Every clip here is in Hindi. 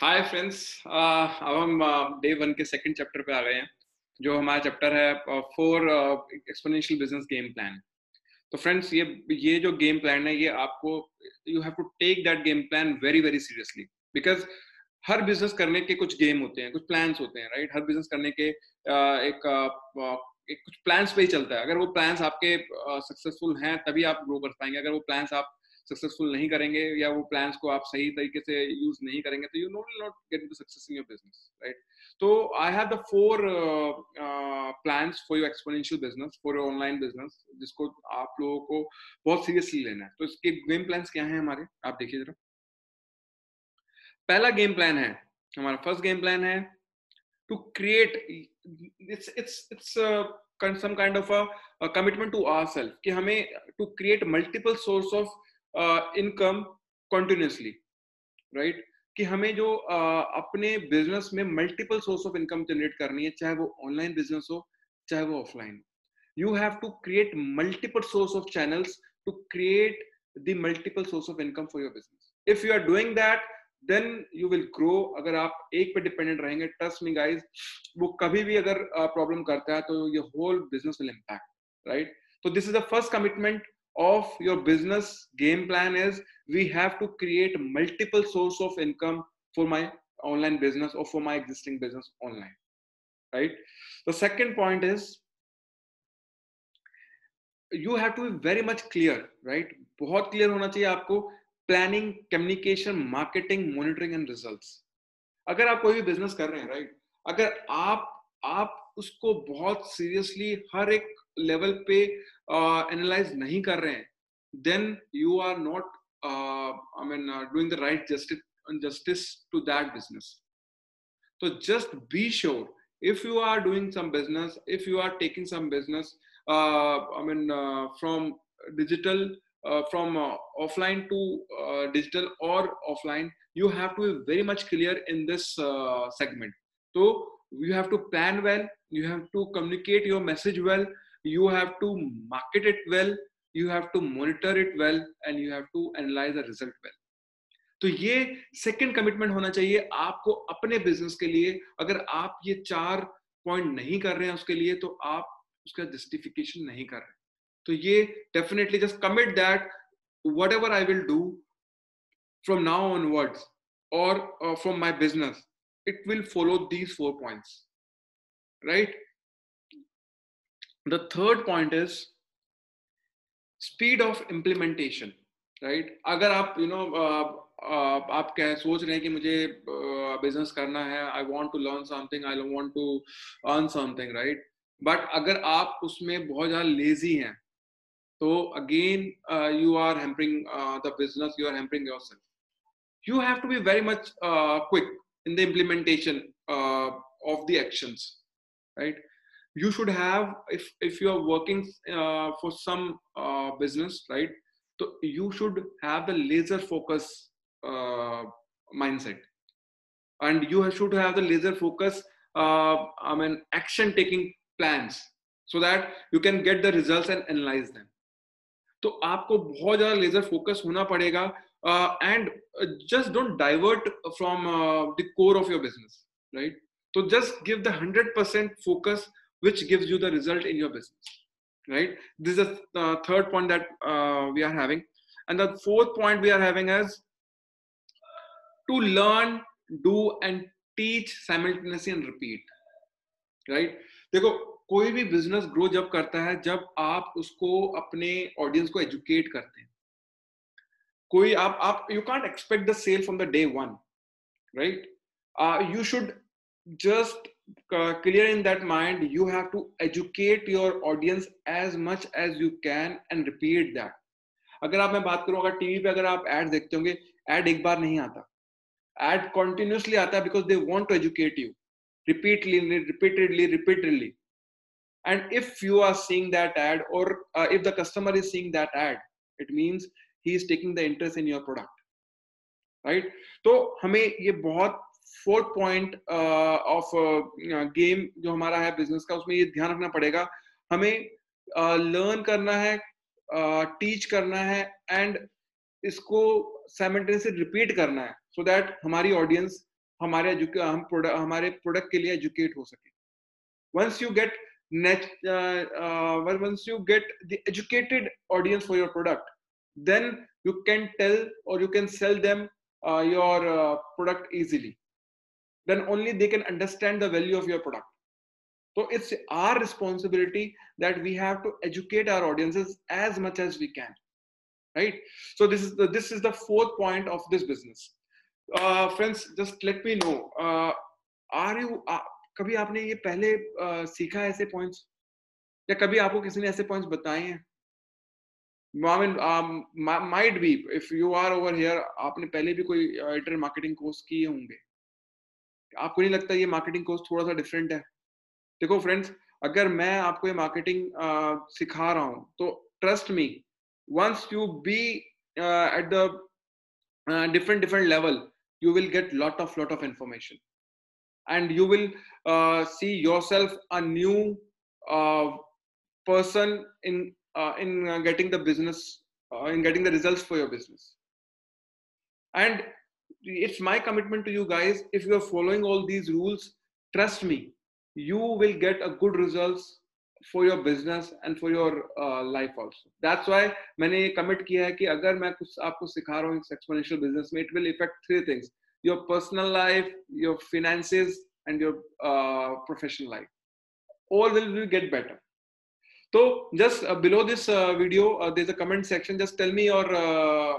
हाय फ्रेंड्स uh, अब हम डे uh, वन के सेकंड चैप्टर पे आ गए हैं जो हमारा चैप्टर है four exponential business game plan तो फ्रेंड्स ये ये जो गेम प्लान है ये आपको you have to take that game plan very very seriously because her business करने के कुछ गेम होते हैं कुछ प्लान्स होते हैं राइट? हर बिज़नेस करने के uh, एक, एक कुछ प्लान्स पे ही चलता है। अगर वो प्लान्स आपके सक्सेसफुल हैं तभी आप ग्रो कर पाएँगे। अगर वो प्लान्स आप सक्सेसफुल नहीं करेंगे या वो प्लान्स को आप सही तरीके से यूज़ नहीं करेंगे तो you know not get the success in your business right तो I have the four plans for your exponential business for your online business जिसको आप लोगों को बहुत सीरियसली लेना है। तो इसके गेम प्लान्स क्या हैं हमारे? आप देखिए जरा। पहला गेम प्लान है हमारा फ़र्स्ट गेम प्लान है to create it's it's it's some kind of a, a commitment to ourselves कि हमें to create multiple source of income continuously right कि हमें जो uh, अपने बिज़नेस में multiple source of income generate करनी है चाहे वो ऑनलाइन बिज़नेस हो चाहे वो offline you have to create multiple source of channels to create the multiple source of income for your business if you are doing that then you will grow अगर आप एक पे डिपेंडेंट रहेंगे ट्रस्ट मी गाइस वो कभी भी अगर प्रॉब्लम uh, करता है तो ये whole business will impact right तो this is the first commitment of your business game plan is we have to create multiple source of income for my online business or for my existing business online right the second point is you have to be very much clear right बहुत clear होना चाहिए आपको planning communication marketing monitoring and results अगर आप कोई भी business कर रहे हैं right अगर आप आप उसको बहुत सीरियसली हर एक लेवल पे एनालाइज uh, नहीं कर रहे हैं then you are not I mean doing the right justice justice to that business तो just be sure if you are doing some business if you are taking some business I mean from digital from offline to digital और offline you have to be very much clear in this segment तो you have to plan well you have to communicate your message well you have to market it well you have to monitor it well and you have to analyze the result well तो ये सेकंड कमिटमेंट होना चाहिए आपको अपने बिज़नेस के लिए अगर आप ये चार पॉइंट नहीं कर रहे हैं उसके लिए तो आप उसका जस्टिफिकेशन नहीं कर रहे तो ये definitely just commit that whatever I will do from now onwards और from my business it will follow these four points right? The third point is speed of implementation right अगर आप यू you नो know, आप, आप कह सोच रहे हैं कि मुझे uh, बिज़नेस करना है I want to learn something I want to earn something right but अगर आप उसमें बहुत ज़्यादा लेजी हैं तो again you are hampering the business you are hampering yourself you have to be very much quick in the implementation uh, of the actions right you should have if if you are working uh, for some uh, business right so you should have the laser focus uh, mindset and you should have the laser focus uh, i mean action taking plans so that you can get the results and analyze them तो आपको बहुत ज्यादा लेजर फोकस होना पड़ेगा and just don't divert from the core of your business right तो just give the hundred percent focus which gives you the result in your business right this is the uh, third point that uh, we are having and the fourth point we are having is to learn do and teach simultaneously and repeat right देखो कोई भी बिजनेस ग्रो जब करता है जब आप उसको अपने ऑडियंस को एजुकेट करते हैं कोई आप आप you can't expect the sale from the day one right you should just clear in that mind you have to educate your audience as much as you can and repeat that अगर आप मैं बात करूं अगर टीवी पे अगर आप एड देखते होंगे एड एक बार नहीं आता एड कंटिन्यूसली आता है because they want to educate you repeatedly repeatedly repeatedly and if you are seeing that ad or uh, if the customer is seeing that ad it means he is taking the interest in your product right? तो हमें ये बहुत फोर्थ पॉइंट ऑफ़ गेम जो हमारा है बिज़नेस का उसमें ये ध्यान रखना पड़ेगा। हमें लर्न uh, करना है टीच uh, करना है एंड इसको साइमल्टेनियसली रिपीट करना है सो so दैट हमारी ऑडियंस हमारे हम प्रोडक्ट हमारे प्रोडक्ट के लिए एजुकेट हो सके। Once you get once you get the educated audience for your product then you can tell और you can sell them your product easily then only they can understand the value of your product so it's our responsibility that we have to educate our audiences as much as we can right so this is the this is the fourth point of this business uh, friends just let me know uh, are you uh, कभी आपने ये पहले uh, सीखा ऐसे पॉइंट्स या कभी आपको किसी ने ऐसे पॉइंट्स बताए हैं I mean, um, might be if you are over here आपने पहले भी कोई इंटर मार्केटिंग कोर्स किए होंगे आपको नहीं लगता ये मार्केटिंग कोर्स थोड़ा सा डिफरेंट है देखो फ्रेंड्स अगर मैं आपको ये मार्केटिंग uh, सिखा रहा हूँ तो trust me once you be uh, at the uh, different different level you will get lot of lot of information and you will uh, see yourself a new uh, person in uh, in uh, getting the business in getting the results for your business and it's my commitment to you guys if you are following all these rules trust me you will get a good results for your business and for your uh, life also that's why मैंने ये commit किया है कि अगर मैं कुछ आपको सिखा रहा हूँ exponential business में it will affect three things your personal life your finances and your uh, professional life all will, will get better So just uh, below this uh, video uh, there's a comment section just tell me your uh,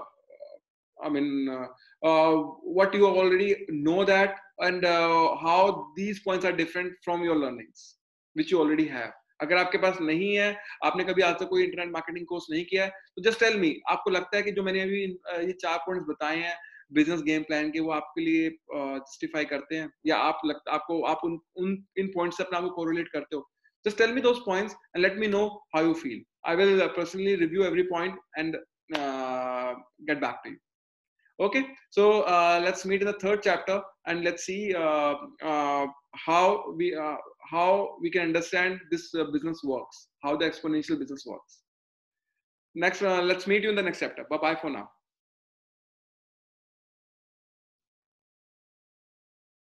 i mean uh, uh, what you already know that and uh, how these points are different from your learnings which you already have अगर आपके पास नहीं है आपने कभी आज तक कोई इंटरनेट मार्केटिंग कोर्स नहीं किया है तो जस्ट टेल मी आपको लगता है कि जो मैंने अभी ये चार पॉइंट्स बताए हैं बिज़नेस गेम प्लान के वो आपके लिए जस्टिफाई करते हैं या आप लगता आपको आप उन उन इन पॉइंट्स से अपना आपको कोरिलेट करते हो just tell me those points and let me know how you feel i will uh, personally review every point and uh, get back to you okay so uh, let's meet in the third chapter and let's see uh, uh, how we how we can understand this uh, business works, how the exponential business works. Next, uh, let's meet you in the next chapter. Bye bye for now.